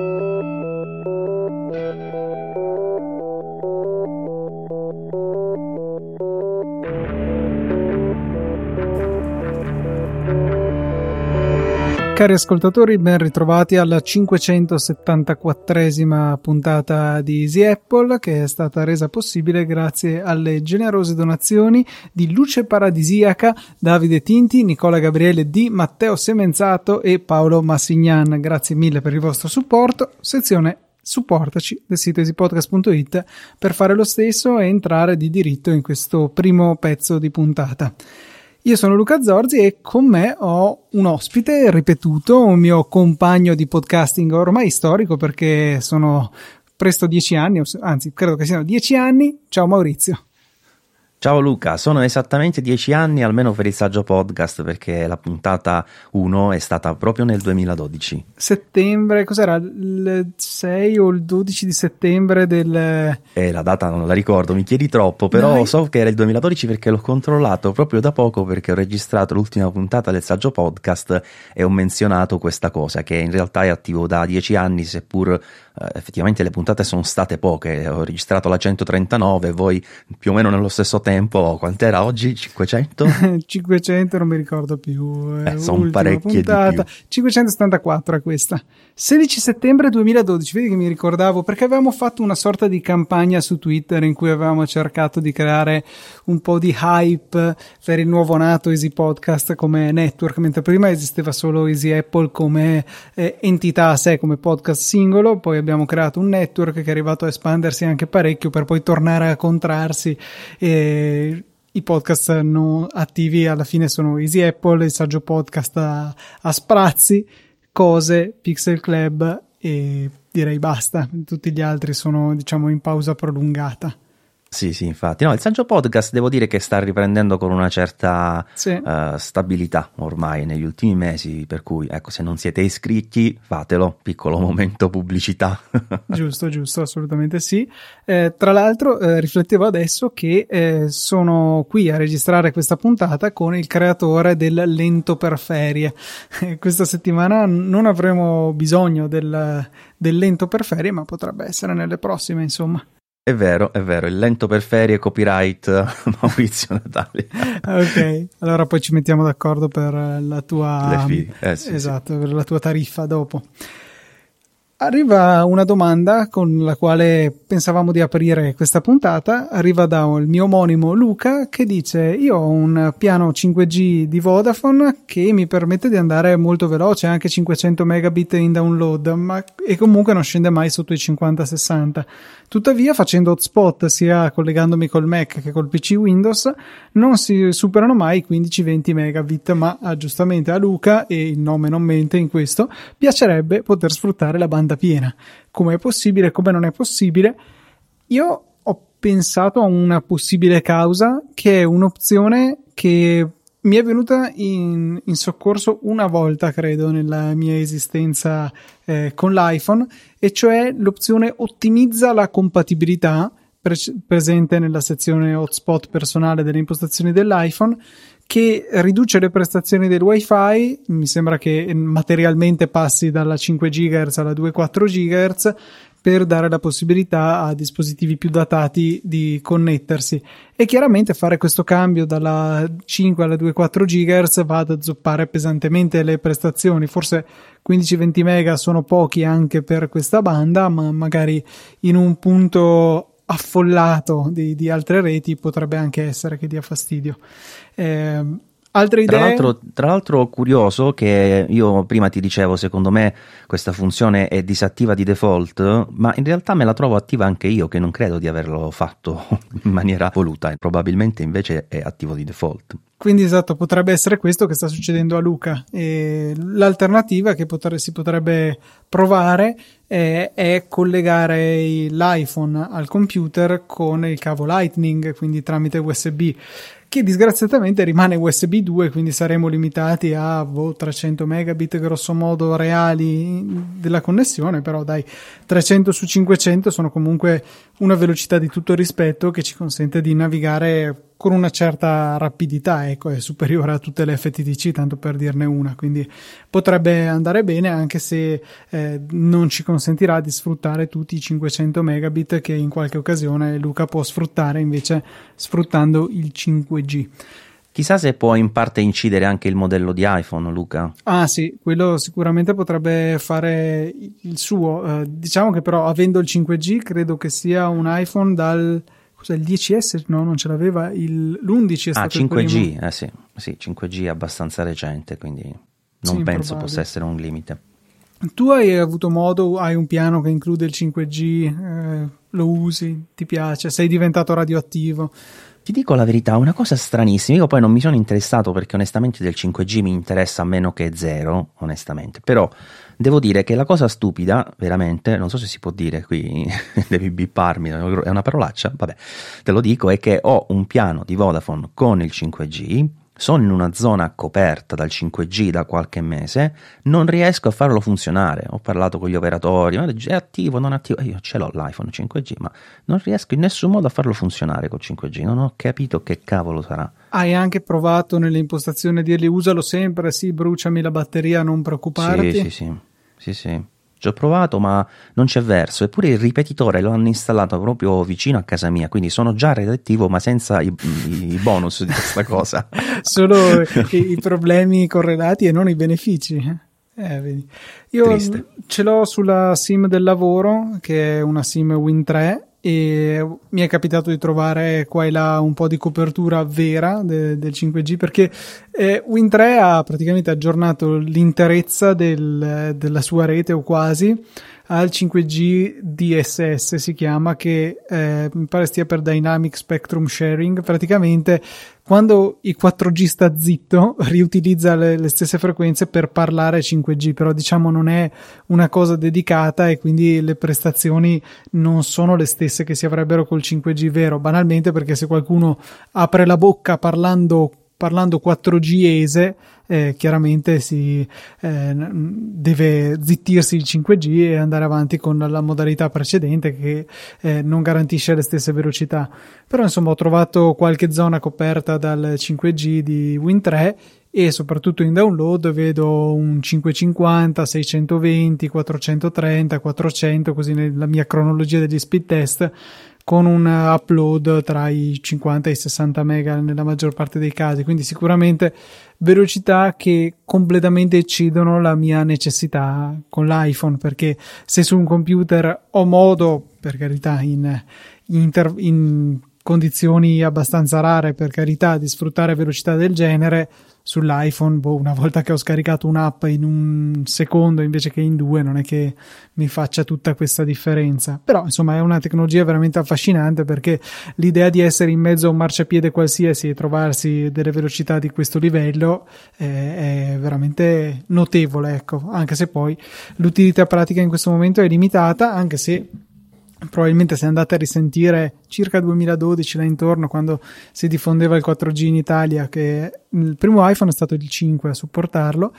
Thank you. Cari ascoltatori, ben ritrovati alla 574esima puntata di Easy Apple che è stata resa possibile grazie alle generose donazioni di Luce Paradisiaca, Davide Tinti, Nicola Gabriele D, Matteo Semenzato e Paolo Massignan. Grazie mille per il vostro supporto. Sezione supportaci del sito easypodcast.it per fare lo stesso e entrare di diritto in questo primo pezzo di puntata. Io sono Luca Zorzi e con me ho un ospite ripetuto, un mio compagno di podcasting ormai storico perché sono presto dieci anni, anzi credo che siano dieci anni. Ciao Maurizio. Ciao Luca, sono esattamente dieci anni almeno per il saggio podcast perché la puntata 1 è stata proprio nel 2012. Settembre, cos'era? Il 6 o il 12 di settembre del... Eh, la data non la ricordo, mi chiedi troppo, però Dai. so che era il 2012 perché l'ho controllato proprio da poco perché ho registrato l'ultima puntata del saggio podcast e ho menzionato questa cosa che in realtà è attivo da dieci anni seppur effettivamente le puntate sono state poche, ho registrato la 139, voi più o meno nello stesso tempo, quant'era oggi? 500? 500 non mi ricordo più. Eh, sono parecchie puntata. di più. 574 è questa. 16 settembre 2012, vedi che mi ricordavo, perché avevamo fatto una sorta di campagna su Twitter in cui avevamo cercato di creare un po' di hype per il nuovo nato Easy Podcast come network, mentre prima esisteva solo Easy Apple come eh, entità a sé, come podcast singolo, poi abbiamo creato un network che è arrivato a espandersi anche parecchio per poi tornare a contrarsi e i podcast non attivi alla fine sono Easy Apple, il saggio podcast a, a sprazzi cose, Pixel Club e direi basta. Tutti gli altri sono, diciamo, in pausa prolungata. Sì, sì, infatti. No, il Saggio Podcast devo dire che sta riprendendo con una certa sì. uh, stabilità ormai negli ultimi mesi, per cui ecco, se non siete iscritti, fatelo, piccolo momento pubblicità. giusto, giusto, assolutamente sì. Eh, tra l'altro eh, riflettevo adesso che eh, sono qui a registrare questa puntata con il creatore del Lento per Ferie. questa settimana non avremo bisogno del, del Lento per Ferie, ma potrebbe essere nelle prossime, insomma. È vero, è vero, il lento per ferie copyright Maurizio Natale. ok, allora poi ci mettiamo d'accordo per la tua... Eh, sì, esatto, sì. per la tua tariffa dopo. Arriva una domanda con la quale pensavamo di aprire questa puntata. Arriva da il mio omonimo Luca che dice: Io ho un piano 5G di Vodafone che mi permette di andare molto veloce, anche 500 megabit in download, ma e comunque non scende mai sotto i 50-60. Tuttavia, facendo hotspot sia collegandomi col Mac che col PC Windows, non si superano mai i 15-20 megabit. Ma ah, giustamente a Luca, e il nome non mente in questo, piacerebbe poter sfruttare la banda piena. Come è possibile, come non è possibile? Io ho pensato a una possibile causa che è un'opzione che mi è venuta in, in, soccorso una volta, credo, nella mia esistenza eh, con l'iPhone, e cioè l'opzione ottimizza la compatibilità pre- presente nella sezione hotspot personale delle impostazioni dell'iPhone, che riduce le prestazioni del wifi, mi sembra che materialmente passi dalla 5 GHz alla 2,4 GHz, per dare la possibilità a dispositivi più datati di connettersi. E chiaramente fare questo cambio dalla 5 alla 2,4 GHz va ad azzoppare pesantemente le prestazioni. Forse 15-20 mega sono pochi anche per questa banda ma magari in un punto affollato di, di altre reti potrebbe anche essere che dia fastidio. Eh, Altre idee? Tra l'altro, tra l'altro, curioso che io prima ti dicevo, secondo me questa funzione è disattiva di default, ma in realtà me la trovo attiva anche io, che non credo di averlo fatto in maniera voluta, probabilmente invece è attivo di default. Quindi esatto, potrebbe essere questo che sta succedendo a Luca. E l'alternativa che potre, si potrebbe provare è, è, collegare l'iPhone al computer con il cavo Lightning, quindi tramite USB che disgraziatamente rimane USB 2, quindi saremo limitati a boh, 300 megabit grosso modo reali della connessione, però dai, 300 su 500 sono comunque una velocità di tutto rispetto che ci consente di navigare con una certa rapidità, ecco, è superiore a tutte le FTTC, tanto per dirne una, quindi potrebbe andare bene anche se eh, non ci consentirà di sfruttare tutti i 500 megabit che in qualche occasione Luca può sfruttare invece sfruttando il 5G. Chissà se può in parte incidere anche il modello di iPhone, Luca. Ah sì, quello sicuramente potrebbe fare il suo. Eh, diciamo che però avendo il 5G credo che sia un iPhone dal cos'è il 10S? No, non ce l'aveva, il, l'11 è ah, stato 5G, eh sì, sì, 5G è abbastanza recente, quindi non sì, penso possa essere un limite. Tu hai avuto modo, hai un piano che include il 5G, eh, lo usi, ti piace, sei diventato radioattivo. Ti dico la verità, una cosa stranissima, io poi non mi sono interessato perché onestamente del 5G mi interessa meno che zero, onestamente, però Devo dire che la cosa stupida, veramente, non so se si può dire qui, devi bipparmi, è una parolaccia, vabbè, te lo dico, è che ho un piano di Vodafone con il 5G, sono in una zona coperta dal 5G da qualche mese, non riesco a farlo funzionare. Ho parlato con gli operatori, ma è attivo, non attivo. Io ce l'ho l'iPhone 5G, ma non riesco in nessun modo a farlo funzionare col 5G. Non ho capito che cavolo sarà. Hai anche provato nelle impostazioni a dirgli usalo sempre, sì, bruciami la batteria, non preoccuparti. Sì, sì, sì sì, sì. Ci ho provato, ma non c'è verso. Eppure il ripetitore l'hanno installato proprio vicino a casa mia, quindi sono già redettivo, ma senza i, i bonus di questa cosa. Solo i, problemi correlati e non i benefici. Eh, vedi. Io Triste. ce l'ho sulla SIM del lavoro, che è una SIM Win 3 e mi è capitato di trovare qua e là un po' di copertura vera de, del 5G perché eh, Win3 ha praticamente aggiornato l'interezza del, della sua rete o quasi al 5G DSS si chiama che eh, mi pare stia per Dynamic Spectrum Sharing. Praticamente quando il 4G sta zitto riutilizza le, le, stesse frequenze per parlare 5G però diciamo non è una cosa dedicata e quindi le prestazioni non sono le stesse che si avrebbero col 5G vero banalmente perché se qualcuno apre la bocca parlando parlando 4G ese eh, chiaramente si eh, deve zittirsi il 5G e andare avanti con la modalità precedente che eh, non garantisce le stesse velocità. Però insomma ho trovato qualche zona coperta dal 5G di Win3 e soprattutto in download vedo un 550, 620, 430, 400 così nella mia cronologia degli speed test con un upload tra i 50 e i 60 mega nella maggior parte dei casi, quindi sicuramente velocità che completamente eccedono la mia necessità con l'iPhone, perché se su un computer ho modo, per carità, in, in, in condizioni abbastanza rare, per carità, di sfruttare velocità del genere, sull'iPhone, boh, una volta che ho scaricato un'app in un secondo invece che in due, non è che mi faccia tutta questa differenza. Però, insomma, è una tecnologia veramente affascinante perché l'idea di essere in mezzo a un marciapiede qualsiasi e trovarsi delle velocità di questo livello eh, è veramente notevole, ecco, anche se poi l'utilità pratica in questo momento è limitata, anche se probabilmente se andate a risentire circa 2012 là intorno quando si diffondeva il 4G in Italia che il primo iPhone è stato il 5 a supportarlo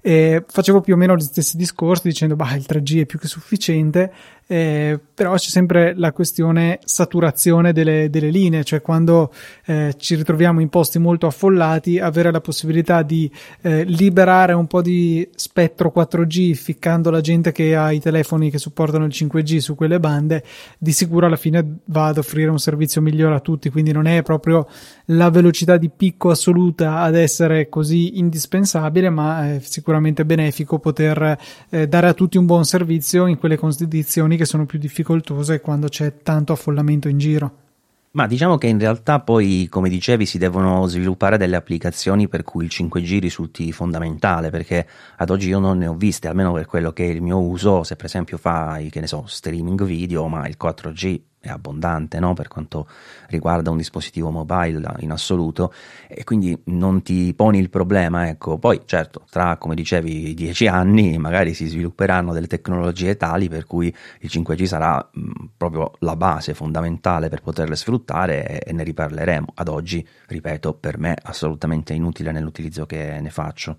e facevo più o meno gli stessi discorsi dicendo bah il 3G è più che sufficiente eh, però c'è sempre la questione saturazione delle, delle linee, cioè quando eh, ci ritroviamo in posti molto affollati, avere la possibilità di eh, liberare un po' di spettro 4G ficcando la gente che ha i telefoni che supportano il 5G su quelle bande, di sicuro alla fine va ad un servizio migliore a tutti, quindi non è proprio la velocità di picco assoluta ad essere così indispensabile, ma è sicuramente benefico poter eh, dare a tutti un buon servizio in quelle condizioni che sono più difficoltose quando c'è tanto affollamento in giro. Ma diciamo che in realtà poi, come dicevi, si devono sviluppare delle applicazioni per cui il 5G risulti fondamentale, perché ad oggi io non ne ho viste, almeno per quello che è il mio uso, se per esempio fai, che ne so, streaming video, ma il 4G è abbondante no? per quanto riguarda un dispositivo mobile in assoluto. E quindi non ti poni il problema ecco. Poi certo tra come dicevi dieci anni magari si svilupperanno delle tecnologie tali per cui il 5G sarà mh, proprio la base fondamentale per poterle sfruttare e, e ne riparleremo. Ad oggi ripeto per me assolutamente inutile nell'utilizzo che ne faccio.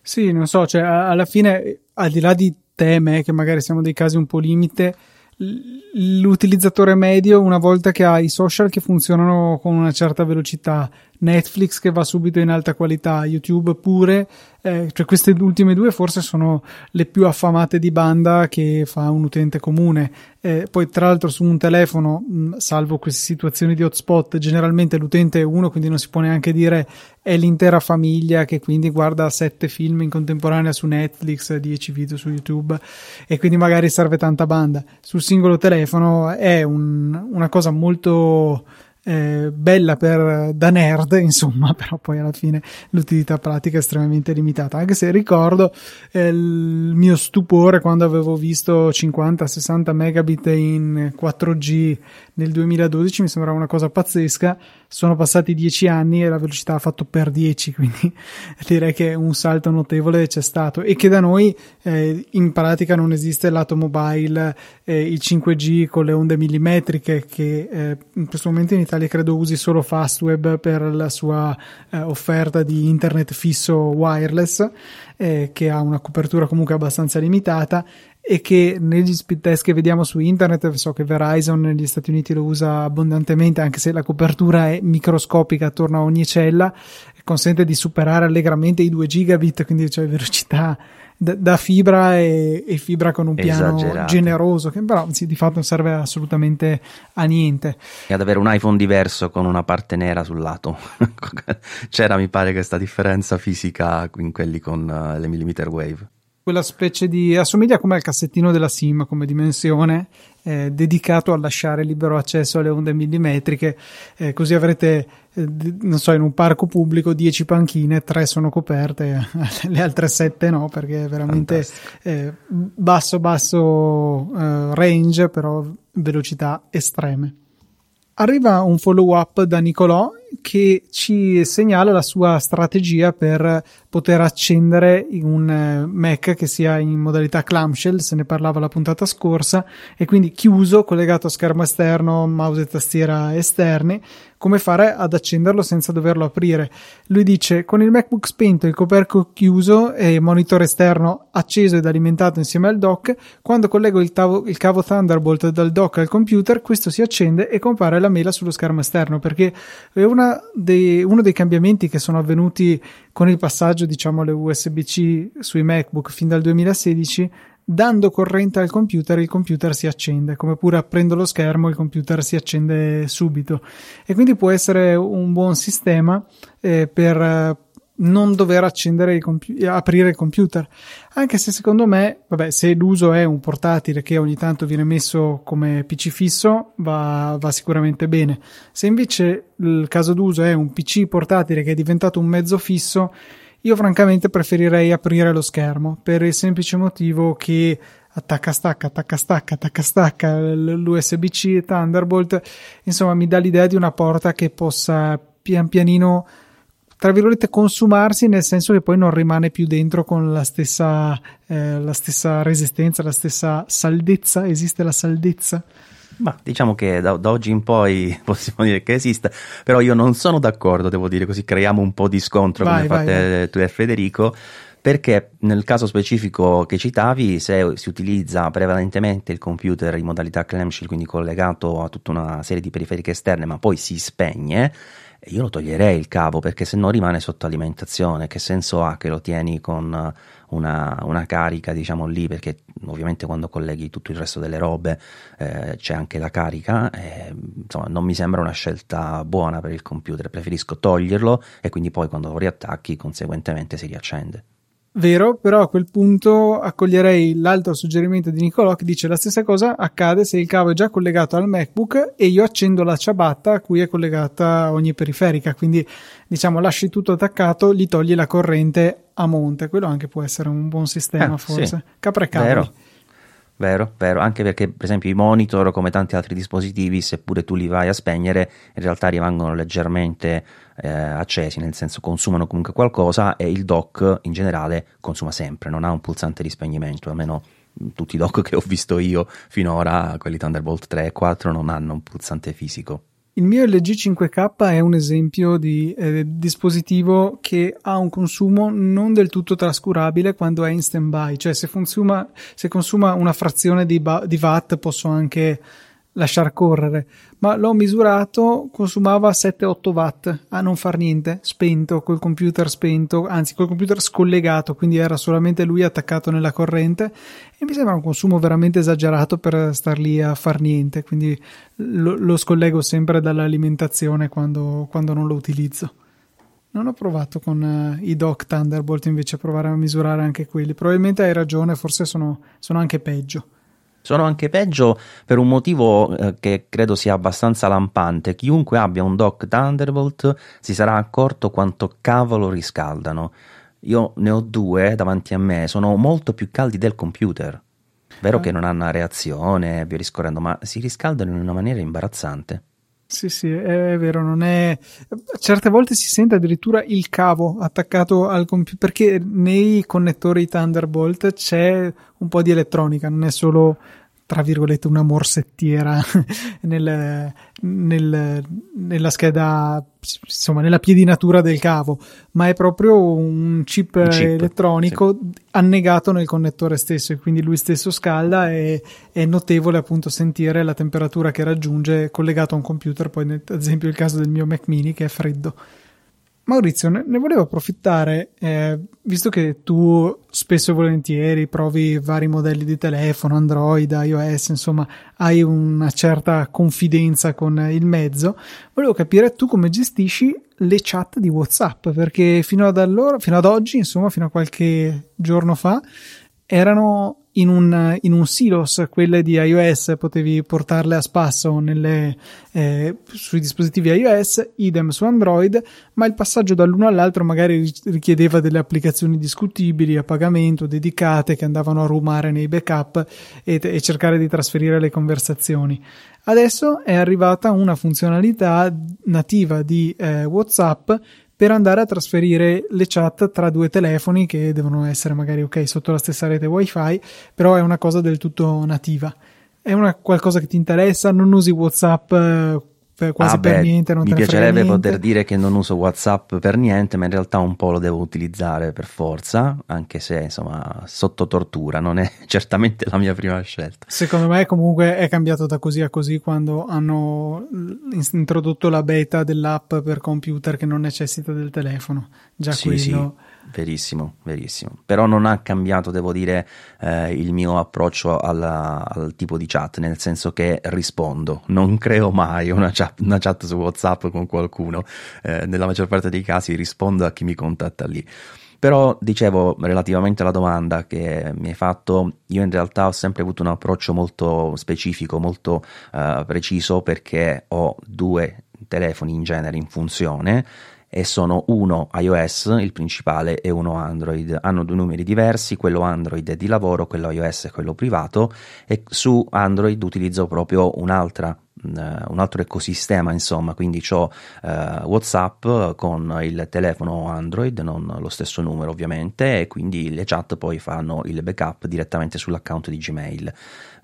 Sì non so cioè alla fine al di là di te e me che magari siamo dei casi un po' limite l'utilizzatore medio una volta che ha i social che funzionano con una certa velocità, Netflix che va subito in alta qualità, YouTube pure, eh, cioè queste ultime due forse sono le più affamate di banda che fa un utente comune. Eh, poi tra l'altro su un telefono, mh, salvo queste situazioni di hotspot, generalmente l'utente è uno, quindi non si può neanche dire è l'intera famiglia che quindi guarda sette film in contemporanea su Netflix, dieci video su YouTube e quindi magari serve tanta banda. Sul singolo telefono è un, una cosa molto eh, bella per, da nerd, insomma, però poi alla fine l'utilità pratica è estremamente limitata. Anche se ricordo eh, il mio stupore quando avevo visto 50-60 megabit in 4G nel 2012 mi sembrava una cosa pazzesca. Sono passati 10 anni e la velocità ha fatto per 10, quindi direi che un salto notevole c'è stato e che da noi eh, in pratica non esiste lato mobile, eh, il 5G con le onde millimetriche che eh, in questo momento in Italia credo usi solo Fastweb per la sua eh, offerta di internet fisso wireless eh, che ha una copertura comunque abbastanza limitata e che negli speed test che vediamo su internet, so che Verizon negli Stati Uniti lo usa abbondantemente, anche se la copertura è microscopica attorno a ogni cella, consente di superare allegramente i 2 gigabit, quindi cioè velocità da, da fibra e, e, fibra con un piano Esagerato. generoso, che però sì, di fatto non serve assolutamente a niente. E ad avere un iPhone diverso con una parte nera sul lato. C'era, mi pare, questa differenza fisica in quelli con uh, le millimeter wave quella specie di assomiglia come al cassettino della SIM come dimensione eh, dedicato a lasciare libero accesso alle onde millimetriche. Eh, così avrete eh, non so in un parco pubblico 10 panchine 3 sono coperte le altre 7 no perché è veramente eh, basso basso eh, range però velocità estreme. Arriva un follow up da Nicolò che ci segnala la sua strategia per poter accendere un eh, Mac che sia in modalità clamshell, se ne parlava la puntata scorsa, e quindi chiuso, collegato a schermo esterno, mouse e tastiera esterni, come fare ad accenderlo senza doverlo aprire. Lui dice con il MacBook spento, il coperchio chiuso e monitor esterno acceso ed alimentato insieme al dock, quando collego il, tavo, il cavo Thunderbolt dal dock al computer, questo si accende e compare la mela sullo schermo esterno perché è dei, uno dei cambiamenti che sono avvenuti con il passaggio diciamo alle USB-C sui MacBook fin dal 2016 dando corrente al computer il computer si accende, come pure aprendo lo schermo il computer si accende subito. E quindi può essere un buon sistema eh, per non dover accendere il compu- aprire il computer. Anche se secondo me vabbè se l'uso è un portatile che ogni tanto viene messo come PC fisso va, va sicuramente bene. Se invece il caso d'uso è un PC portatile che è diventato un mezzo fisso io francamente preferirei aprire lo schermo per il semplice motivo che attacca stacca, attacca stacca, attacca stacca l'USB-C Thunderbolt, insomma mi dà l'idea di una porta che possa pian pianino tra virgolette consumarsi nel senso che poi non rimane più dentro con la stessa, eh, la stessa resistenza, la stessa saldezza, esiste la saldezza? Ma diciamo che da, da, oggi in poi possiamo dire che esista, però io non sono d'accordo, devo dire così, creiamo un po' di scontro vai, come vai, fate vai. tu e Federico, perché nel caso specifico che citavi, se si utilizza prevalentemente il computer in modalità clamshell, quindi collegato a tutta una serie di periferiche esterne, ma poi si spegne, io lo toglierei il cavo perché se no rimane sotto alimentazione. Che senso ha che lo tieni con una, una, carica, diciamo lì? Perché ovviamente quando colleghi tutto il resto delle robe eh, c'è anche la carica. Eh, insomma, non mi sembra una scelta buona per il computer. Preferisco toglierlo e quindi poi quando lo riattacchi, conseguentemente si riaccende. Vero, però a quel punto accoglierei l'altro suggerimento di Nicolò che dice la stessa cosa accade se il cavo è già collegato al MacBook e io accendo la ciabatta a cui è collegata ogni periferica, quindi diciamo lasci tutto attaccato, gli togli la corrente a monte, quello anche può essere un buon sistema eh, forse. Sì. Capre Vero. Vero, vero, anche perché per esempio i monitor come tanti altri dispositivi, seppure tu li vai a spegnere, in realtà rimangono leggermente eh, accesi, nel senso consumano comunque qualcosa e il dock in generale consuma sempre, non ha un pulsante di spegnimento, almeno tutti i dock che ho visto io finora, quelli Thunderbolt 3 e 4, non hanno un pulsante fisico. Il mio LG 5K è un esempio di eh, dispositivo che ha un consumo non del tutto trascurabile quando è in stand-by, cioè se, consuma, se consuma una frazione di, ba- di watt posso anche lasciar correre, ma l'ho misurato, consumava 7-8 watt a non far niente, spento, col computer spento, anzi col computer scollegato, quindi era solamente lui attaccato nella corrente e mi sembra un consumo veramente esagerato per star lì a far niente, quindi lo, lo scollego sempre dall'alimentazione quando, quando, non lo utilizzo. Non ho provato con uh, i dock Thunderbolt invece a provare a misurare anche quelli, probabilmente hai ragione, forse sono, sono anche peggio. Sono anche peggio per un motivo eh, che credo sia abbastanza lampante. Chiunque abbia un dock Thunderbolt si sarà accorto quanto cavolo riscaldano. Io ne ho due davanti a me, sono molto più caldi del computer. Vero ah. che non hanno reazione, via discorrendo, ma si riscaldano in una maniera imbarazzante. Sì, sì, è, vero, non è... Certe volte si sente addirittura il cavo attaccato al computer, perché nei connettori Thunderbolt c'è un po' di elettronica, non è solo tra virgolette una morsettiera nel, nel, nella scheda insomma nella piedinatura del cavo. Ma è proprio un chip, un chip elettronico sì. annegato nel connettore stesso e quindi lui stesso scalda e è notevole appunto sentire la temperatura che raggiunge collegato a un computer. Poi ad esempio il caso del mio Mac mini che è freddo Maurizio, ne, volevo approfittare, eh, visto che tu spesso e volentieri provi vari modelli di telefono, Android, iOS, insomma, hai una certa confidenza con il mezzo, volevo capire tu come gestisci le chat di WhatsApp, perché fino ad allora, fino ad oggi, insomma, fino a qualche giorno fa, erano in un, in un silos, quelle di iOS, potevi portarle a spasso nelle, eh, sui dispositivi iOS, idem su Android, ma il passaggio dall'uno all'altro magari richiedeva delle applicazioni discutibili a pagamento, dedicate, che andavano a rumare nei backup e, e cercare di trasferire le conversazioni. Adesso è arrivata una funzionalità nativa di eh, WhatsApp per andare a trasferire le chat tra due telefoni che devono essere magari ok sotto la stessa rete wifi, però è una cosa del tutto nativa. È una, qualcosa che ti interessa, non usi WhatsApp eh, per quasi ah per beh, niente. mi piacerebbe poter dire che non uso WhatsApp per niente, ma in realtà un po' lo devo utilizzare per forza, anche se insomma sotto tortura, non è certamente la mia prima scelta. Secondo me comunque è cambiato da così a così quando hanno introdotto la beta dell'app per computer che non necessita del telefono. Già sì, quello. Sì Verissimo, verissimo. Però non ha cambiato, devo dire, eh, il mio approccio alla, al tipo di chat, nel senso che rispondo, non creo mai una chat, una chat su WhatsApp con qualcuno, eh, nella maggior parte dei casi rispondo a chi mi contatta lì. Però dicevo, relativamente alla domanda che mi hai fatto, io in realtà ho sempre avuto un approccio molto specifico, molto uh, preciso perché ho due telefoni in genere in funzione e sono uno iOS, il principale, e uno Android. Hanno due numeri diversi, quello Android è di lavoro, quello iOS è quello privato e su Android utilizzo proprio un'altra un altro ecosistema insomma quindi ho eh, whatsapp con il telefono android non lo stesso numero ovviamente e quindi le chat poi fanno il backup direttamente sull'account di gmail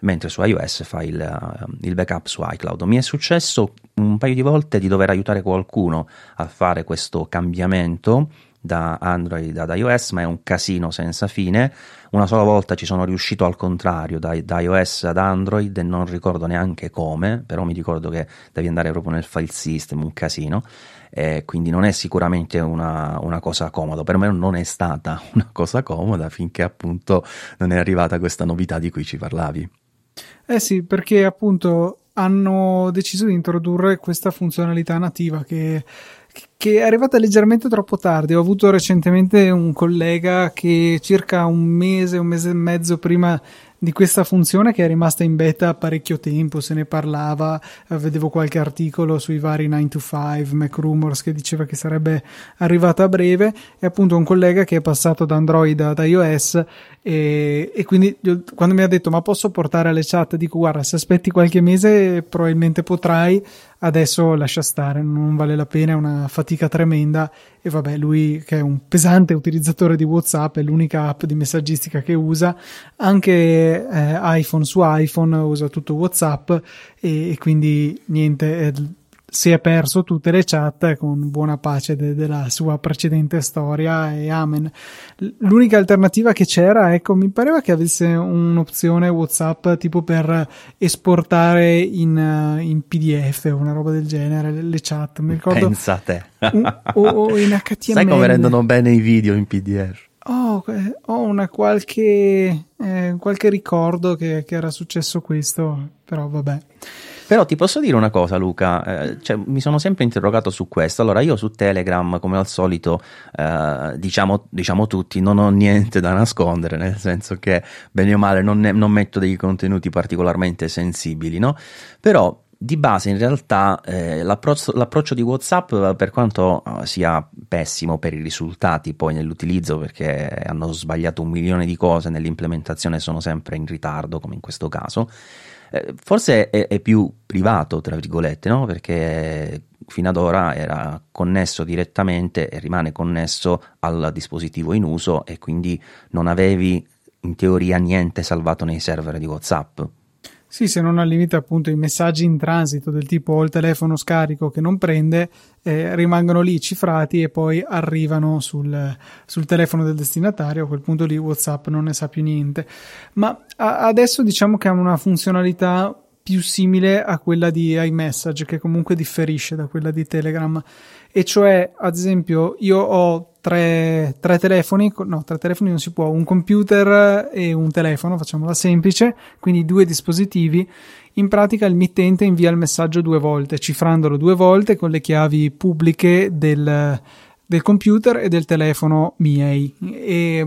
mentre su iOS fa il, uh, il, backup su iCloud. Mi è successo un paio di volte di dover aiutare qualcuno a fare questo cambiamento da Android ad iOS, ma è un casino senza fine. Una sola volta ci sono riuscito al contrario, da, da, iOS ad Android, e non ricordo neanche come, però mi ricordo che devi andare proprio nel file system, un casino. Eh, quindi non è sicuramente una, una, cosa comoda. Per me non è stata una cosa comoda finché appunto non è arrivata questa novità di cui ci parlavi. Eh sì, perché appunto hanno deciso di introdurre questa funzionalità nativa che, che, è arrivata leggermente troppo tardi. Ho avuto recentemente un collega che circa un mese, un mese e mezzo prima di questa funzione che è rimasta in beta parecchio tempo, se ne parlava, eh, vedevo qualche articolo sui vari 9 to 5, Mac Rumors che diceva che sarebbe arrivata a breve e appunto un collega che è passato da Android ad iOS e, e quindi quando mi ha detto ma posso portare le chat dico guarda se aspetti qualche mese probabilmente potrai adesso lascia stare non vale la pena è una fatica tremenda. E vabbè lui che è un pesante utilizzatore di Whatsapp è l'unica app di messaggistica che usa. Anche eh, iPhone su iPhone usa tutto Whatsapp e, e quindi niente si è perso tutte le chat con buona pace de- della sua precedente storia e amen. L'unica alternativa che c'era, ecco, mi pareva che avesse un'opzione WhatsApp tipo per esportare in, uh, in PDF o una roba del genere le, le chat. Mi ricordo. Pensa a te. Un, o, o, in HTML. Sai come rendono bene i video in PDF? Oh, ho una qualche, eh, qualche ricordo che, che era successo questo, però vabbè. Però ti posso dire una cosa, Luca, eh, cioè, mi sono sempre interrogato su questo. Allora, io su Telegram, come al solito, eh, diciamo, diciamo, tutti, non ho niente da nascondere, nel senso che, bene o male, non, ne, non metto dei contenuti particolarmente sensibili, no? Però di base in realtà eh, l'approccio, l'approccio, di WhatsApp per quanto eh, sia pessimo per i risultati poi nell'utilizzo perché hanno sbagliato un milione di cose nell'implementazione sono sempre in ritardo come in questo caso eh, forse è, è, più privato, tra virgolette, no? perché fino ad ora era connesso direttamente e rimane connesso al dispositivo in uso e quindi non avevi in teoria niente salvato nei server di WhatsApp. Sì, se non al limite appunto i messaggi in transito del tipo ho il telefono scarico che non prende, eh, rimangono lì cifrati e poi arrivano sul, sul, telefono del destinatario, a quel punto lì WhatsApp non ne sa più niente. Ma a, adesso diciamo che ha una funzionalità più simile a quella di iMessage, che comunque differisce da quella di Telegram. E cioè, ad esempio, io ho tre, tre, telefoni, no, tre telefoni non si può, un computer e un telefono, facciamola semplice, quindi due dispositivi. In pratica il mittente invia il messaggio due volte, cifrandolo due volte con le chiavi pubbliche del, del computer e del telefono miei. E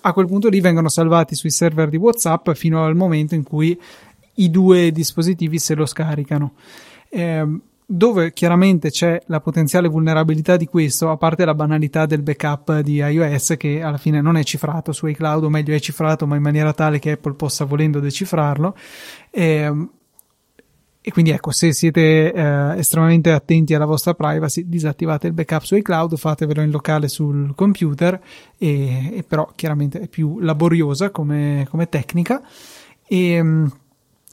a quel punto lì vengono salvati sui server di WhatsApp fino al momento in cui i due dispositivi se lo scaricano. Eh, dove chiaramente c'è la potenziale vulnerabilità di questo, a parte la banalità del backup di iOS che alla fine non è cifrato su iCloud, o meglio è cifrato ma in maniera tale che Apple possa volendo decifrarlo. Eh, e quindi ecco, se siete eh, estremamente attenti alla vostra privacy, disattivate il backup su iCloud, fatevelo in locale sul computer, e, e però chiaramente è più laboriosa come, come tecnica. E,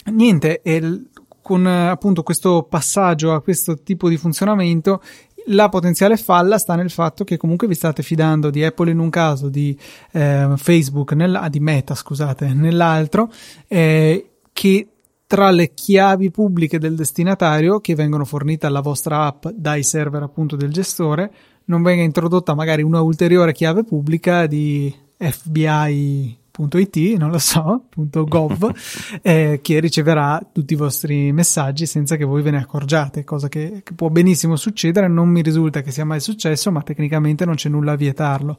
niente, il, con appunto questo passaggio a questo tipo di funzionamento, la potenziale falla sta nel fatto che comunque vi state fidando di Apple in un caso, di eh, Facebook, nella, di Meta, scusate, nell'altro, eh, che tra le chiavi pubbliche del destinatario che vengono fornite alla vostra app dai server appunto del gestore, non venga introdotta magari una ulteriore chiave pubblica di FBI .it, non lo so, .gov, eh, che riceverà tutti i vostri messaggi senza che voi ve ne accorgiate, cosa che, che può benissimo succedere, non mi risulta che sia mai successo, ma tecnicamente non c'è nulla a vietarlo.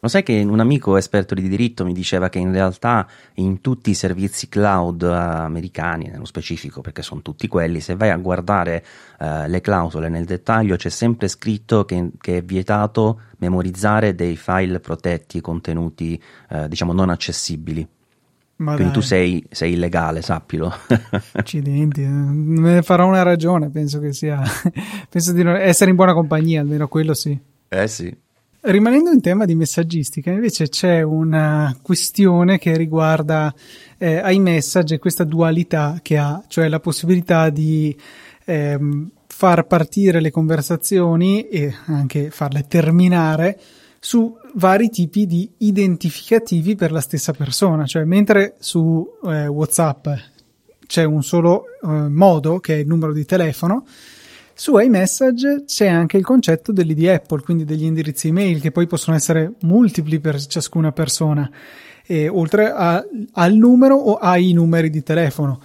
Lo sai che un amico esperto di diritto mi diceva che in realtà in tutti i servizi cloud americani, nello specifico perché sono tutti quelli, se vai a guardare uh, le clausole nel dettaglio c'è sempre scritto che, che è vietato memorizzare dei file protetti, contenuti uh, diciamo non accessibili. Ma Quindi dai. tu sei, sei, illegale, sappilo. Accidenti, me ne farò una ragione, penso che sia. penso di essere in buona compagnia, almeno quello sì. Eh sì. Rimanendo in tema di messaggistica, invece c'è una questione che riguarda eh, iMessage e questa dualità che ha, cioè la possibilità di ehm, far partire le conversazioni e anche farle terminare su vari tipi di identificativi per la stessa persona, cioè mentre su eh, WhatsApp c'è un solo eh, modo che è il numero di telefono, su iMessage c'è anche il concetto dell'ID Apple, quindi degli indirizzi email che poi possono essere multipli per ciascuna persona, e oltre a, al numero o ai numeri di telefono.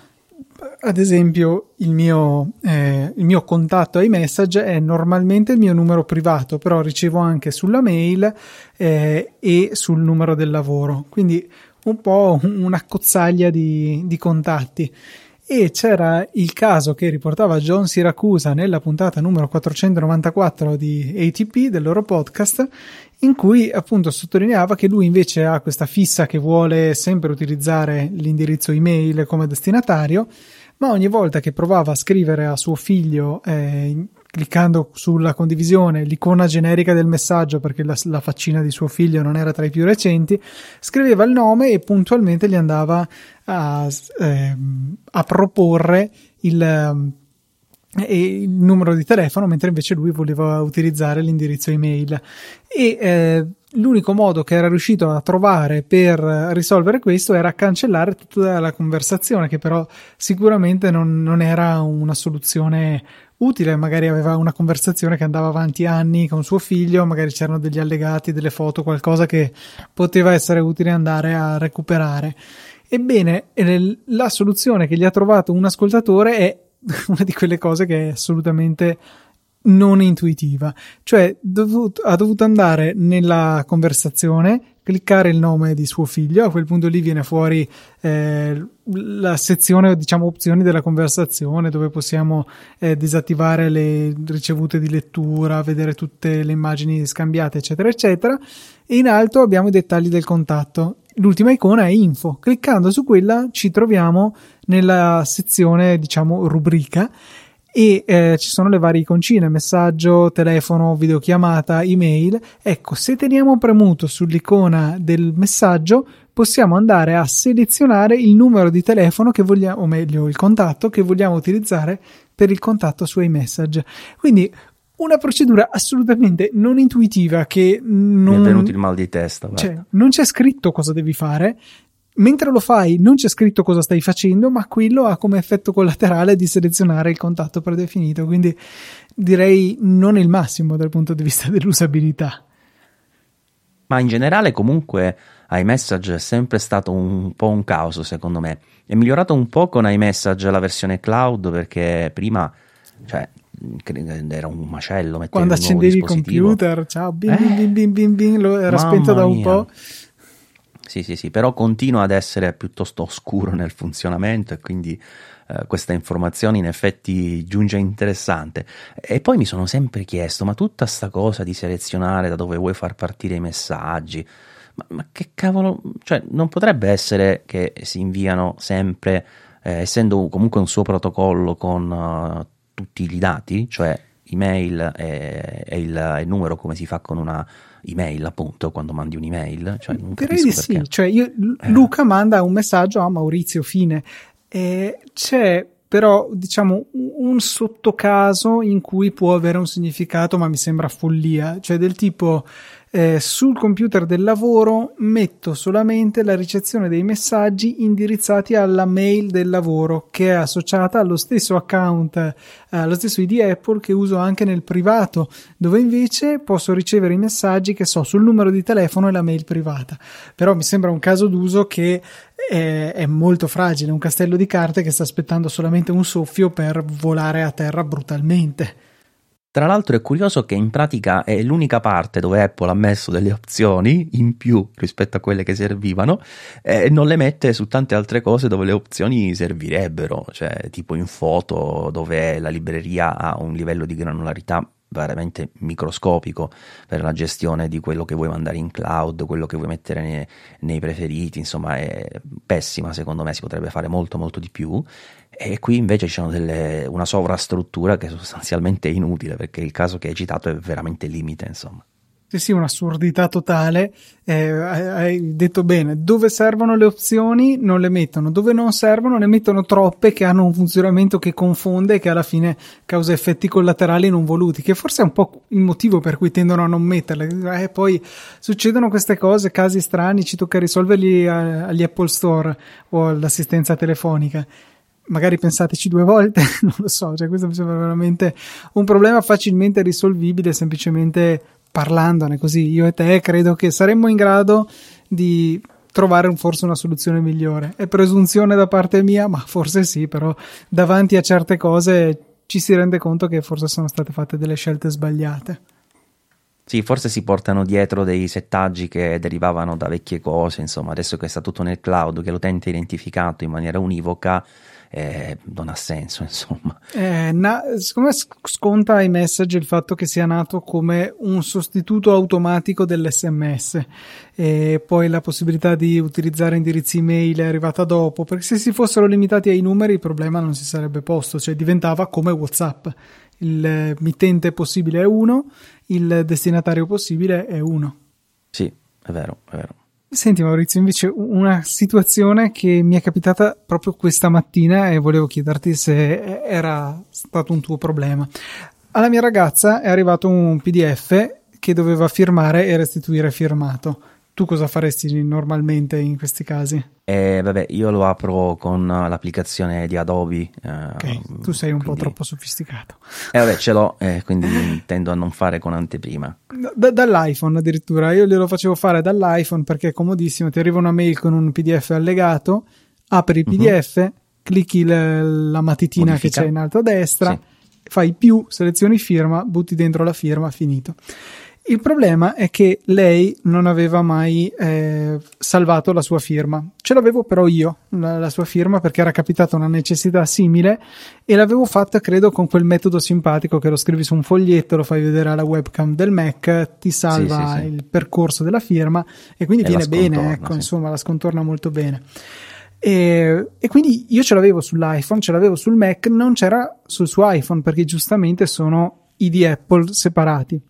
Ad esempio, il mio, eh, il mio contatto iMessage è normalmente il mio numero privato, però ricevo anche sulla mail eh, e sul numero del lavoro, quindi un po' una cozzaglia di, di contatti e c'era il caso che riportava John Siracusa nella puntata numero 494 di ATP del loro podcast in cui appunto sottolineava che lui invece ha questa fissa che vuole sempre utilizzare l'indirizzo email come destinatario ma ogni volta che provava a scrivere a suo figlio eh, cliccando sulla condivisione l'icona generica del messaggio perché la, la, faccina di suo figlio non era tra i più recenti, scriveva il nome e puntualmente gli andava a, eh, a proporre il, e il numero di telefono, mentre invece lui voleva utilizzare l'indirizzo email. E eh, l'unico modo che era riuscito a trovare per risolvere questo era cancellare tutta la conversazione, che però sicuramente non, non era una soluzione utile, magari aveva una conversazione che andava avanti anni con suo figlio, magari c'erano degli allegati, delle foto, qualcosa che poteva essere utile andare a recuperare. Ebbene, la soluzione che gli ha trovato un ascoltatore è una di quelle cose che è assolutamente non intuitiva. Cioè, dovut, ha dovuto andare nella conversazione, cliccare il nome di suo figlio, a quel punto lì viene fuori eh, la sezione, diciamo, opzioni della conversazione, dove possiamo eh, disattivare le ricevute di lettura, vedere tutte le immagini scambiate, eccetera, eccetera. E in alto abbiamo i dettagli del contatto. L'ultima icona è info. Cliccando su quella ci troviamo nella sezione, diciamo, rubrica e eh, ci sono le varie iconcine, messaggio, telefono, videochiamata, email. Ecco, se teniamo premuto sull'icona del messaggio, possiamo andare a selezionare il numero di telefono che vogliamo, o meglio, il contatto che vogliamo utilizzare per il contatto su iMessage. Quindi una procedura assolutamente non intuitiva che non... Mi è venuto il mal di testa. Cioè, non c'è scritto cosa devi fare, mentre lo fai non c'è scritto cosa stai facendo, ma quello ha come effetto collaterale di selezionare il contatto predefinito, quindi direi non il massimo dal punto di vista dell'usabilità. Ma in generale comunque iMessage è sempre stato un po' un caos secondo me. È migliorato un po' con iMessage la versione cloud perché prima cioè, era un macello quando accendevi il computer ciao bing bing bing bing bing, bing lo era spento da un mia. po' Sì, sì, sì, però continua ad essere piuttosto oscuro nel funzionamento e quindi eh, questa informazione in effetti giunge interessante. E poi mi sono sempre chiesto, ma tutta sta cosa di selezionare da dove vuoi far partire i messaggi, ma, ma che cavolo, cioè non potrebbe essere che si inviano sempre, eh, essendo comunque un suo protocollo con uh, tutti i dati, cioè email e, e il, il numero come si fa con una email, appunto, quando mandi un'email. Cioè, non Direi di sì, cioè io, eh. Luca manda un messaggio a Maurizio Fine e c'è però diciamo un sottocaso in cui può avere un significato ma mi sembra follia, cioè del tipo eh, sul computer del lavoro metto solamente la ricezione dei messaggi indirizzati alla mail del lavoro che è associata allo stesso account, eh, allo stesso ID Apple che uso anche nel privato, dove invece posso ricevere i messaggi che so sul numero di telefono e la mail privata. Però mi sembra un caso d'uso che è, è molto fragile, un castello di carte che sta aspettando solamente un soffio per volare a terra brutalmente. Tra l'altro è curioso che in pratica è l'unica parte dove Apple ha messo delle opzioni in più rispetto a quelle che servivano e non le mette su tante altre cose dove le opzioni servirebbero, cioè tipo in foto dove la libreria ha un livello di granularità veramente microscopico per la gestione di quello che vuoi mandare in cloud, quello che vuoi mettere nei, nei preferiti, insomma è pessima secondo me, si potrebbe fare molto molto di più e qui invece c'è una sovrastruttura che è sostanzialmente inutile perché il caso che hai citato è veramente limite, insomma. Sì, sì, un'assurdità totale. Eh, hai detto bene, dove servono le opzioni non le mettono, dove non servono ne mettono troppe che hanno un funzionamento che confonde e che alla fine causa effetti collaterali non voluti, che forse è un po' il motivo per cui tendono a non metterle. Eh, poi succedono queste cose, casi strani, ci tocca risolverli a, agli Apple Store o all'assistenza telefonica magari pensateci due volte, non lo so, cioè questo mi sembra veramente un problema facilmente risolvibile semplicemente parlandone così io e te credo che saremmo in grado di trovare forse una soluzione migliore. È presunzione da parte mia, ma forse sì, però davanti a certe cose ci si rende conto che forse sono state fatte delle scelte sbagliate. Sì, forse si portano dietro dei settaggi che derivavano da vecchie cose, insomma, adesso che sta tutto nel cloud, che l'utente è identificato in maniera univoca, eh, non ha senso, insomma. Eh, na- secondo me sconta ai message il fatto che sia nato come un sostituto automatico dell'SMS e poi la possibilità di utilizzare indirizzi email è arrivata dopo, perché se si fossero limitati ai numeri il problema non si sarebbe posto, cioè diventava come WhatsApp. Il mittente possibile è uno, il destinatario possibile è uno. Sì, è vero, è vero. Senti Maurizio, invece una situazione che mi è capitata proprio questa mattina e volevo chiederti se era stato un tuo problema. Alla mia ragazza è arrivato un PDF che doveva firmare e restituire firmato. Tu cosa faresti normalmente in questi casi? Eh, vabbè, io lo apro con l'applicazione di Adobe. Eh, ok, tu sei un quindi... po' troppo sofisticato. Eh, vabbè, ce l'ho, eh, quindi tendo a non fare con anteprima. Da, dall'iPhone addirittura, io glielo facevo fare dall'iPhone perché è comodissimo. Ti arriva una mail con un PDF allegato, apri il PDF, uh-huh. clicchi le, la matitina Modifica. che c'è in alto a destra, sì. fai più, selezioni firma, butti dentro la firma, finito. Il problema è che lei non aveva mai eh, salvato la sua firma. Ce l'avevo però io, la, la, sua firma, perché era capitata una necessità simile e l'avevo fatta, credo, con quel metodo simpatico che lo scrivi su un foglietto, lo fai vedere alla webcam del Mac, ti salva sì, sì, sì. il percorso della firma e quindi e viene bene, ecco, insomma, la scontorna molto bene. E, e, quindi io ce l'avevo sull'iPhone, ce l'avevo sul Mac, non c'era sul suo iPhone perché giustamente sono i di Apple separati.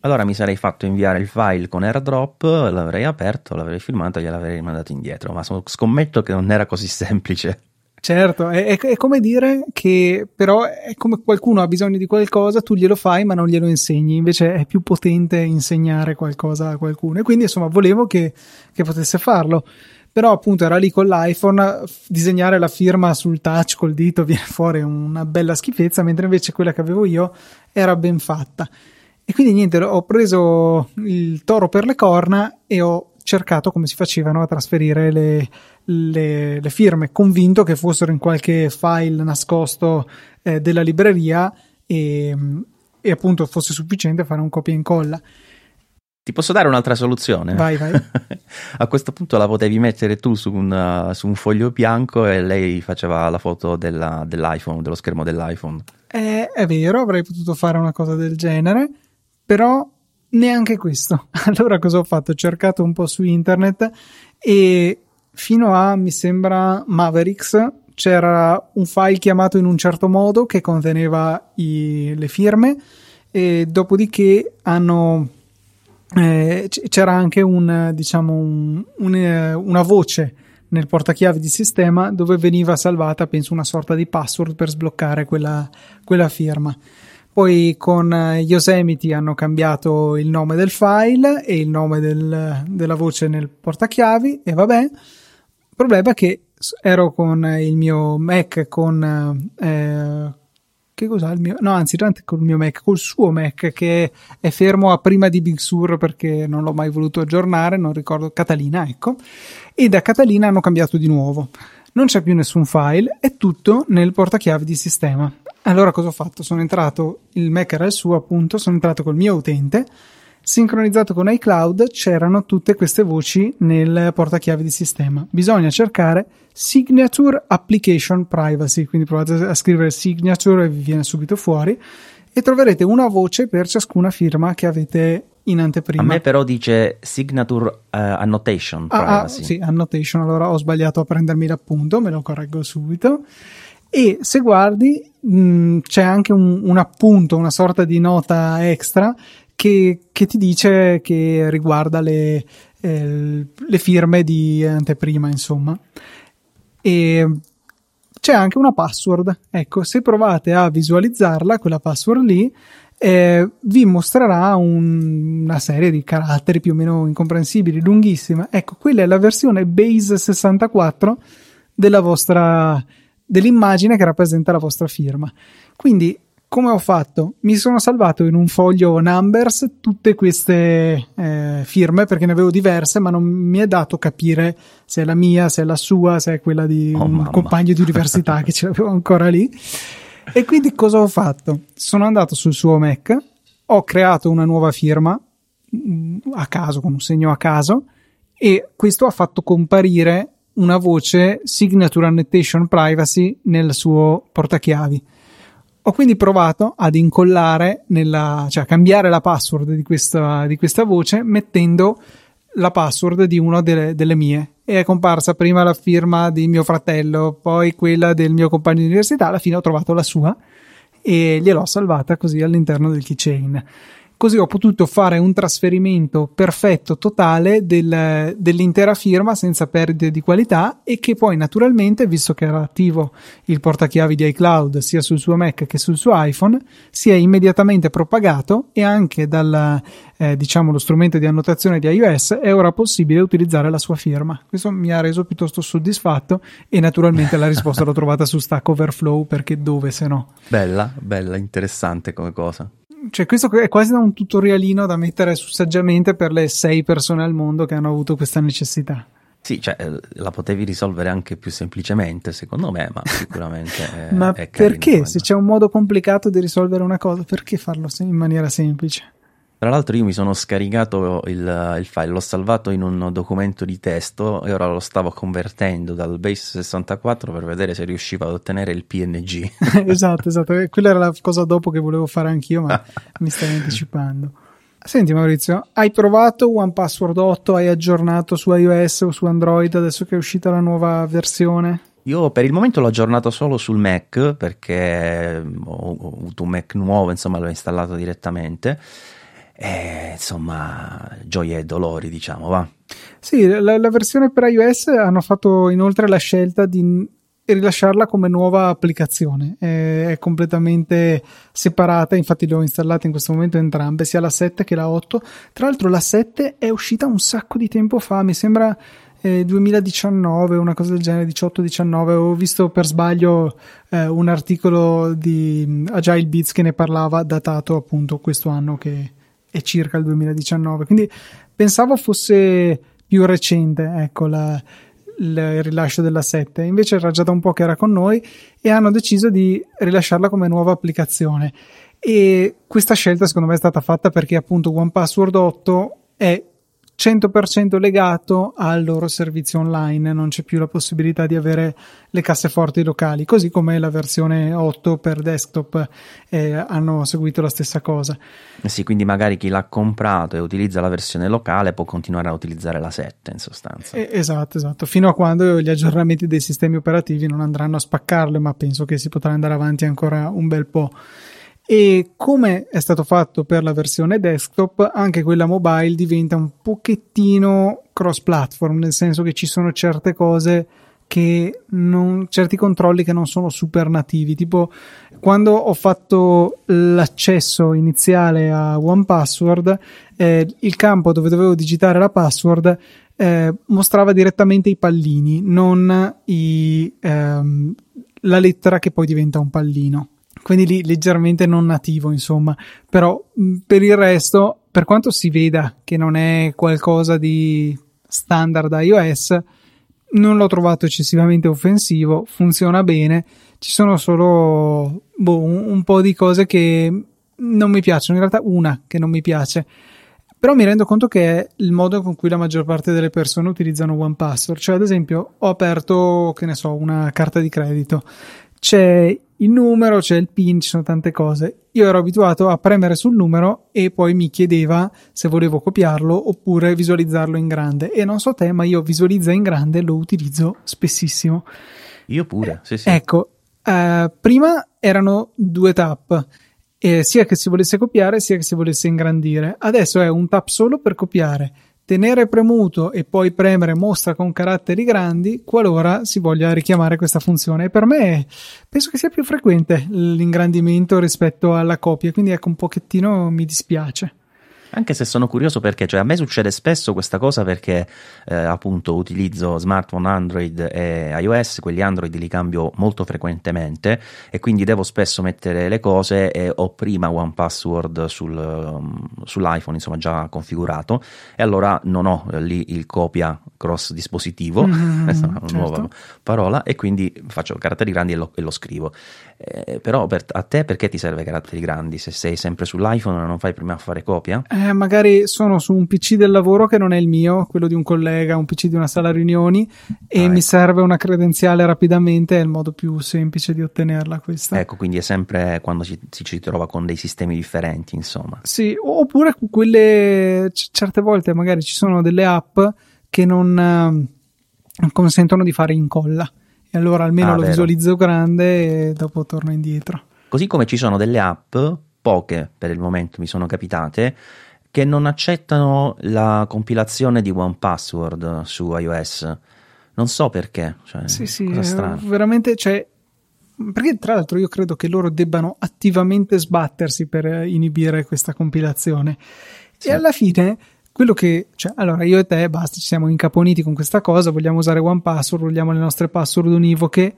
Allora mi sarei fatto inviare il file con airdrop, l'avrei aperto, l'avrei filmato e gliel'avrei mandato indietro, ma scommetto che non era così semplice. Certo, è, è, come dire che però è come qualcuno ha bisogno di qualcosa, tu glielo fai ma non glielo insegni, invece è più potente insegnare qualcosa a qualcuno e quindi insomma volevo che, che potesse farlo, però appunto era lì con l'iPhone, disegnare la firma sul touch col dito viene fuori una bella schifezza, mentre invece quella che avevo io era ben fatta. E quindi niente, ho preso il toro per le corna e ho cercato come si facevano a trasferire le, le, le firme, convinto che fossero in qualche file nascosto eh, della libreria e, e appunto fosse sufficiente fare un copia e incolla. Ti posso dare un'altra soluzione? Vai, vai. a questo punto la potevi mettere tu su un, su un foglio bianco e lei faceva la foto della, dell'iPhone, dello schermo dell'iPhone. Eh, è vero, avrei potuto fare una cosa del genere però neanche questo. Allora cosa ho fatto? Ho cercato un po' su internet e fino a, mi sembra, Mavericks c'era un file chiamato in un certo modo che conteneva i, le firme e dopodiché hanno eh, c'era anche un, diciamo, un, un, eh, una voce nel portachiavi di sistema dove veniva salvata, penso, una sorta di password per sbloccare quella, quella firma. Poi con eh, Yosemite hanno cambiato il nome del file e il nome del, della voce nel portachiavi e vabbè. Il problema è che ero con il mio Mac con eh, che cos'ha il mio no anzi con il mio Mac col suo Mac che è fermo a prima di Big Sur perché non l'ho mai voluto aggiornare non ricordo Catalina ecco. E da Catalina hanno cambiato di nuovo. Non c'è più nessun file è tutto nel portachiavi di sistema allora cosa ho fatto? Sono entrato, il Mac era il suo appunto, sono entrato col mio utente, sincronizzato con iCloud, c'erano tutte queste voci nel portachiavi di sistema. Bisogna cercare Signature Application Privacy, quindi provate a scrivere Signature e vi viene subito fuori e troverete una voce per ciascuna firma che avete in anteprima. A me però dice Signature uh, Annotation ah, ah Privacy. Ah, sì, Annotation, allora ho sbagliato a prendermi l'appunto, me lo correggo subito e se guardi mh, mm, c'è anche un, un, appunto, una sorta di nota extra che, che ti dice che riguarda le, eh, le firme di anteprima, insomma. E c'è anche una password. Ecco, se provate a visualizzarla, quella password lì, eh, vi mostrerà un, una serie di caratteri più o meno incomprensibili, lunghissima. Ecco, quella è la versione base 64 della vostra dell'immagine che rappresenta la vostra firma. Quindi, come ho fatto? Mi sono salvato in un foglio Numbers tutte queste eh, firme perché ne avevo diverse, ma non mi è dato capire se è la mia, se è la sua, se è quella di oh, un mamma. compagno di università che ce l'avevo ancora lì. E quindi cosa ho fatto? Sono andato sul suo Mac, ho creato una nuova firma mm, a caso, con un segno a caso, e questo ha fatto comparire una voce Signature Annotation Privacy nel suo portachiavi. Ho quindi provato ad incollare, nella, cioè a cambiare la password di questa, di questa voce mettendo la password di una delle, delle, mie e è comparsa prima la firma di mio fratello, poi quella del mio compagno di università, alla fine ho trovato la sua e gliel'ho salvata così all'interno del keychain. Così ho potuto fare un trasferimento perfetto, totale del, dell'intera firma senza perdite di qualità e che poi naturalmente, visto che era attivo il portachiavi di iCloud sia sul suo Mac che sul suo iPhone, si è immediatamente propagato e anche dal eh, diciamo lo strumento di annotazione di iOS è ora possibile utilizzare la sua firma. Questo mi ha reso piuttosto soddisfatto e naturalmente la risposta l'ho trovata su Stack Overflow perché dove se no. Bella, bella, interessante come cosa cioè questo è quasi da un tutorialino da mettere su saggiamente per le sei persone al mondo che hanno avuto questa necessità. Sì, cioè, eh, la potevi risolvere anche più semplicemente, secondo me, ma sicuramente è, Ma è perché? Se c'è un modo complicato di risolvere una cosa, perché farlo in maniera semplice? Tra l'altro io mi sono scaricato il, il, file, l'ho salvato in un documento di testo e ora lo stavo convertendo dal Base 64 per vedere se riuscivo ad ottenere il PNG. esatto, esatto. Quella era la cosa dopo che volevo fare anch'io, ma mi stai anticipando. Senti Maurizio, hai provato One Password 8? Hai aggiornato su iOS o su Android adesso che è uscita la nuova versione? Io per il momento l'ho aggiornato solo sul Mac perché ho, ho avuto un Mac nuovo, insomma l'ho installato direttamente e, insomma, gioie e dolori, diciamo, va. Sì, la, la versione per iOS hanno fatto inoltre la scelta di rilasciarla come nuova applicazione. È, è, completamente separata, infatti le ho installate in questo momento entrambe, sia la 7 che la 8. Tra l'altro la 7 è uscita un sacco di tempo fa, mi sembra eh, 2019, una cosa del genere, 18-19. Ho visto per sbaglio eh, un articolo di Agile Beats che ne parlava, datato appunto questo anno che è circa il 2019, quindi pensavo fosse più recente, ecco, la, il rilascio della 7, invece era già da un po' che era con noi e hanno deciso di rilasciarla come nuova applicazione. E questa scelta secondo me è stata fatta perché appunto OnePassword 8 è 100% legato al loro servizio online, non c'è più la possibilità di avere le casseforti locali, così come la versione 8 per desktop eh, hanno seguito la stessa cosa. Eh sì, quindi magari chi l'ha comprato e utilizza la versione locale può continuare a utilizzare la 7 in sostanza. Eh, esatto, esatto, fino a quando gli aggiornamenti dei sistemi operativi non andranno a spaccarle, ma penso che si potrà andare avanti ancora un bel po'. E come è stato fatto per la versione desktop, anche quella mobile diventa un pochettino cross platform, nel senso che ci sono certe cose che non, certi controlli che non sono super nativi. Tipo, quando ho fatto l'accesso iniziale a OnePassword, eh, il campo dove dovevo digitare la password eh, mostrava direttamente i pallini, non i, ehm, la lettera che poi diventa un pallino quindi lì leggermente non nativo, insomma. Però per il resto, per quanto si veda che non è qualcosa di standard iOS, non l'ho trovato eccessivamente offensivo, funziona bene. Ci sono solo boh, un, un po' di cose che non mi piacciono, in realtà una che non mi piace. Però mi rendo conto che è il modo con cui la maggior parte delle persone utilizzano OnePassword. Cioè, ad esempio, ho aperto, che ne so, una carta di credito. C'è il numero, c'è il PIN, ci sono tante cose. Io ero abituato a premere sul numero e poi mi chiedeva se volevo copiarlo oppure visualizzarlo in grande. E non so te, ma io visualizza in grande lo utilizzo spessissimo. Io pure, sì, sì. Ecco, eh, prima erano due tap. Eh, sia che si volesse copiare sia che si volesse ingrandire. Adesso è un tap solo per copiare tenere premuto e poi premere mostra con caratteri grandi qualora si voglia richiamare questa funzione. E per me penso che sia più frequente l'ingrandimento rispetto alla copia, quindi ecco un pochettino mi dispiace. Anche se sono curioso perché, cioè a me succede spesso questa cosa perché eh, appunto utilizzo smartphone Android e iOS, quelli Android li cambio molto frequentemente e quindi devo spesso mettere le cose e ho prima One Password sul, um, sull'iPhone insomma già configurato e allora non ho eh, lì il copia cross dispositivo, mm, questa è una certo. nuova parola e quindi faccio caratteri grandi e lo, e lo scrivo. Eh, però per, a te perché ti serve caratteri grandi? Se sei sempre sull'iPhone non fai prima a fare copia? Eh, magari sono su un PC del lavoro che non è il mio, quello di un collega, un PC di una sala riunioni e ah, mi ecco. serve una credenziale rapidamente, è il modo più semplice di ottenerla questa. Ecco, quindi è sempre quando ci, ci, ci trova con dei sistemi differenti, insomma. Sì, oppure quelle c- certe volte magari ci sono delle app che non uh, consentono di fare incolla e allora almeno ah, lo vero. visualizzo grande e dopo torno indietro. Così come ci sono delle app poche per il momento mi sono capitate, che non accettano la compilazione di One Password su iOS. Non so perché. Cioè, sì, sì, veramente, cioè, perché tra l'altro io credo che loro debbano attivamente sbattersi per inibire questa compilazione. Sì. E alla fine, quello che, cioè, allora io e te basta, ci siamo incaponiti con questa cosa, vogliamo usare One Password, vogliamo le nostre password univoche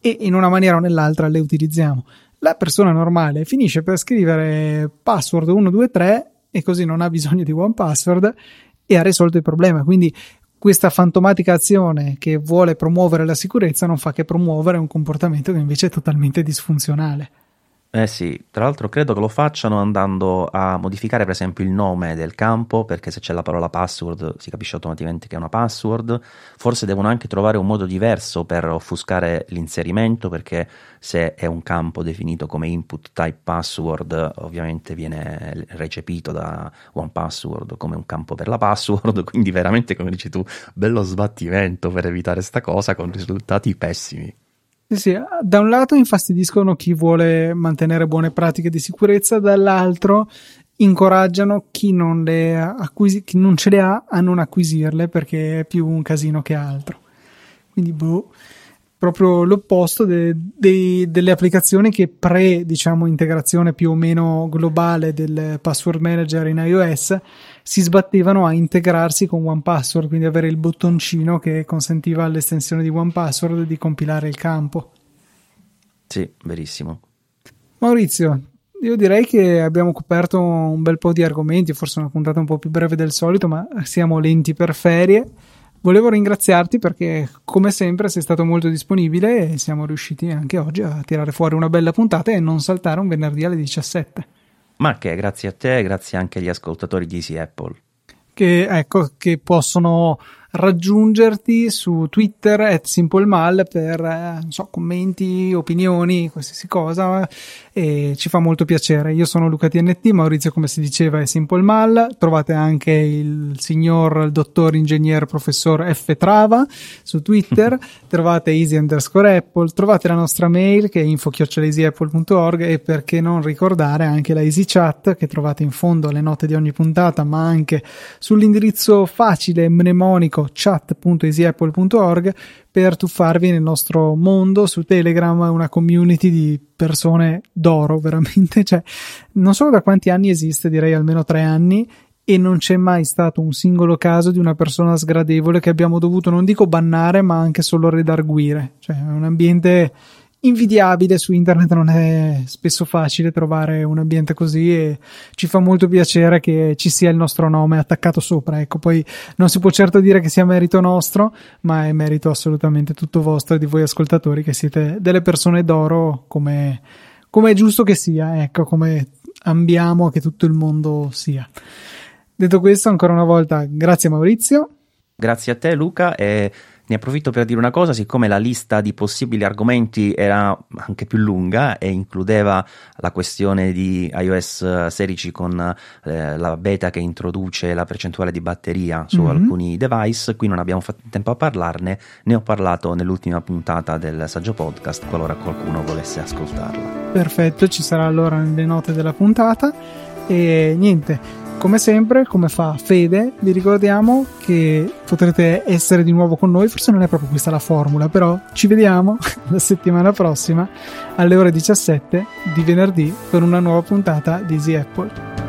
e in una maniera o nell'altra le utilizziamo. La persona normale finisce per scrivere password 123 e così non ha bisogno di one password e ha risolto il problema. Quindi questa fantomatica azione che vuole promuovere la sicurezza non fa che promuovere un comportamento che invece è totalmente disfunzionale. Eh sì, tra l'altro credo che lo facciano andando a modificare per esempio il nome del campo, perché se c'è la parola password si capisce automaticamente che è una password. Forse devono anche trovare un modo diverso per offuscare l'inserimento, perché se è un campo definito come input type password, ovviamente viene recepito da OnePassword come un campo per la password, quindi veramente come dici tu, bello sbattimento per evitare sta cosa con risultati pessimi. Sì, da un lato infastidiscono chi vuole mantenere buone pratiche di sicurezza, dall'altro incoraggiano chi non, acquisi- chi non ce le ha a non acquisirle perché è più un casino che altro. Quindi, boh, proprio l'opposto de- de- delle applicazioni che pre, diciamo, integrazione più o meno globale del password manager in iOS si sbattevano a integrarsi con OnePassword, quindi avere il bottoncino che consentiva all'estensione di OnePassword di compilare il campo. Sì, verissimo. Maurizio, io direi che abbiamo coperto un bel po' di argomenti, forse una puntata un po' più breve del solito, ma siamo lenti per ferie. Volevo ringraziarti perché, come sempre, sei stato molto disponibile e siamo riusciti anche oggi a tirare fuori una bella puntata e non saltare un venerdì alle 17. Ma che grazie a te grazie anche agli ascoltatori di Easy Apple. Che, ecco, che possono raggiungerti su Twitter at SimpleMal per eh, so, commenti, opinioni, qualsiasi cosa e ci fa molto piacere. Io sono Luca TNT, Maurizio come si diceva è SimpleMal, trovate anche il signor il dottor ingegner professor F Trava su Twitter, trovate easy underscore apple, trovate la nostra mail che è info-easyapple.org e perché non ricordare anche la Easy Chat che trovate in fondo alle note di ogni puntata ma anche sull'indirizzo facile mnemonico sito chat.easyapple.org per tuffarvi nel nostro mondo su Telegram, una community di persone d'oro, veramente. Cioè, non so da quanti anni esiste, direi almeno tre anni, e non c'è mai stato un singolo caso di una persona sgradevole che abbiamo dovuto, non dico bannare, ma anche solo redarguire. Cioè, è un ambiente invidiabile su internet non è spesso facile trovare un ambiente così e ci fa molto piacere che ci sia il nostro nome attaccato sopra. Ecco poi non si può certo dire che sia merito nostro ma è merito assolutamente tutto vostro e di voi ascoltatori che siete delle persone d'oro come, come è giusto che sia ecco come ambiamo che tutto il mondo sia. Detto questo ancora una volta grazie Maurizio. Grazie a te Luca e ne approfitto per dire una cosa, siccome la lista di possibili argomenti era anche più lunga e includeva la questione di iOS 16 con eh, la beta che introduce la percentuale di batteria su mm-hmm. alcuni device, qui non abbiamo fatto tempo a parlarne, ne ho parlato nell'ultima puntata del saggio podcast, qualora qualcuno volesse ascoltarla. Perfetto, ci sarà allora nelle note della puntata e niente come sempre, come fa Fede, vi ricordiamo che potrete essere di nuovo con noi. Forse non è proprio questa la formula, però ci vediamo la settimana prossima alle ore 17 di venerdì per una nuova puntata di Easy Apple.